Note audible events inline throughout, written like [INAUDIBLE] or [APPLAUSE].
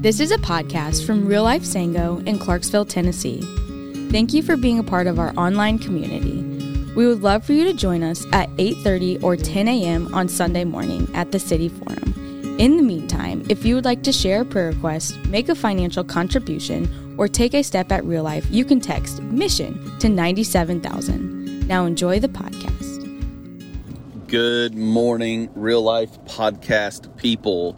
This is a podcast from Real Life Sango in Clarksville, Tennessee. Thank you for being a part of our online community. We would love for you to join us at 8:30 or 10 a.m. on Sunday morning at the City Forum. In the meantime, if you would like to share a prayer request, make a financial contribution, or take a step at real life, you can text mission to 97000. Now enjoy the podcast. Good morning, real life podcast people.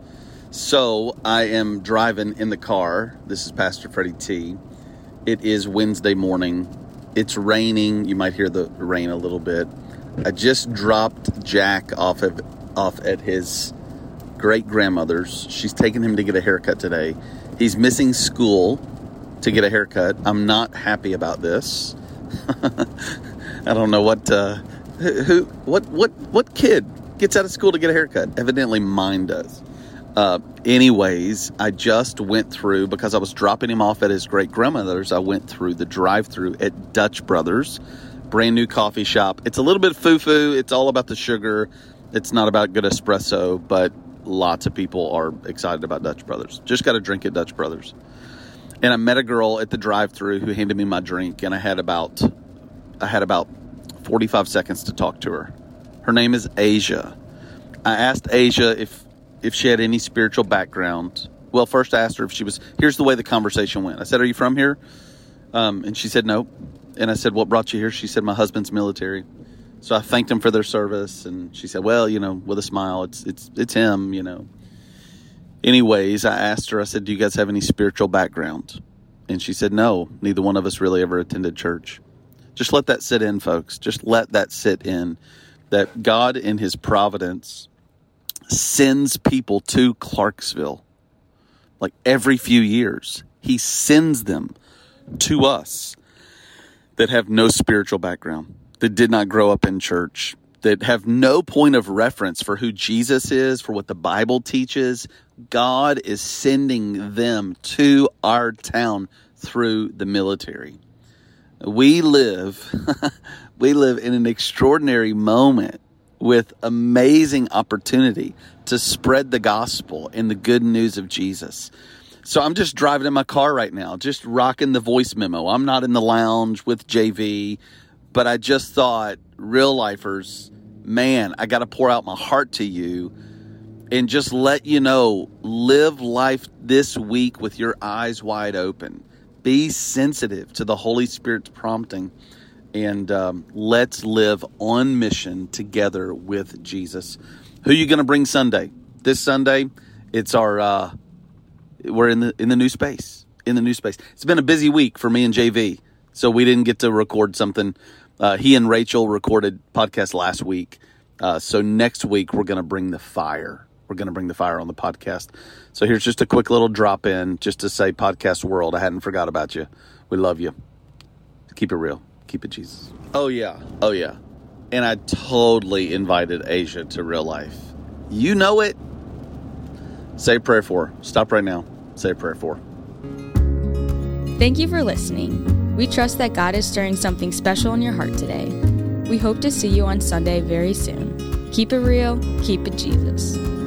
So, I am driving in the car. This is Pastor Freddie T. It is Wednesday morning. It's raining. You might hear the rain a little bit. I just dropped Jack off of off at his great grandmother's. She's taking him to get a haircut today. He's missing school to get a haircut. I'm not happy about this. [LAUGHS] I don't know what uh, who what what what kid gets out of school to get a haircut? Evidently, mine does. Uh, anyways, I just went through because I was dropping him off at his great grandmother's. I went through the drive-through at Dutch Brothers, brand new coffee shop. It's a little bit foo-foo. It's all about the sugar. It's not about good espresso, but lots of people are excited about Dutch Brothers. Just got a drink at Dutch Brothers. And I met a girl at the drive-through who handed me my drink, and I had about I had about 45 seconds to talk to her. Her name is Asia. I asked Asia if if she had any spiritual background. Well, first I asked her if she was. Here's the way the conversation went. I said, "Are you from here?" Um, and she said, "No." And I said, "What brought you here?" She said, "My husband's military." So I thanked him for their service, and she said, "Well, you know, with a smile, it's it's it's him, you know." Anyways, I asked her. I said, "Do you guys have any spiritual background?" And she said, "No, neither one of us really ever attended church." Just let that sit in, folks. Just let that sit in. That God, in His providence, sends people to Clarksville. Like every few years, He sends them to us that have no spiritual background, that did not grow up in church, that have no point of reference for who Jesus is, for what the Bible teaches. God is sending them to our town through the military. We live, [LAUGHS] we live in an extraordinary moment with amazing opportunity to spread the gospel and the good news of Jesus. So I'm just driving in my car right now, just rocking the voice memo. I'm not in the lounge with JV, but I just thought, real lifers, man, I got to pour out my heart to you and just let you know live life this week with your eyes wide open. Be sensitive to the Holy Spirit's prompting and um, let's live on mission together with Jesus. Who you going to bring Sunday? This Sunday, it's our uh, we're in the in the new space. In the new space. It's been a busy week for me and JV, so we didn't get to record something. Uh, he and Rachel recorded podcast last week, uh, so next week we're going to bring the fire. We're going to bring the fire on the podcast. So here's just a quick little drop in, just to say, podcast world, I hadn't forgot about you. We love you. Keep it real. Keep it Jesus. Oh yeah. Oh yeah. And I totally invited Asia to real life. You know it. Say a prayer for her. Stop right now. Say a prayer for her. Thank you for listening. We trust that God is stirring something special in your heart today. We hope to see you on Sunday very soon. Keep it real, keep it Jesus.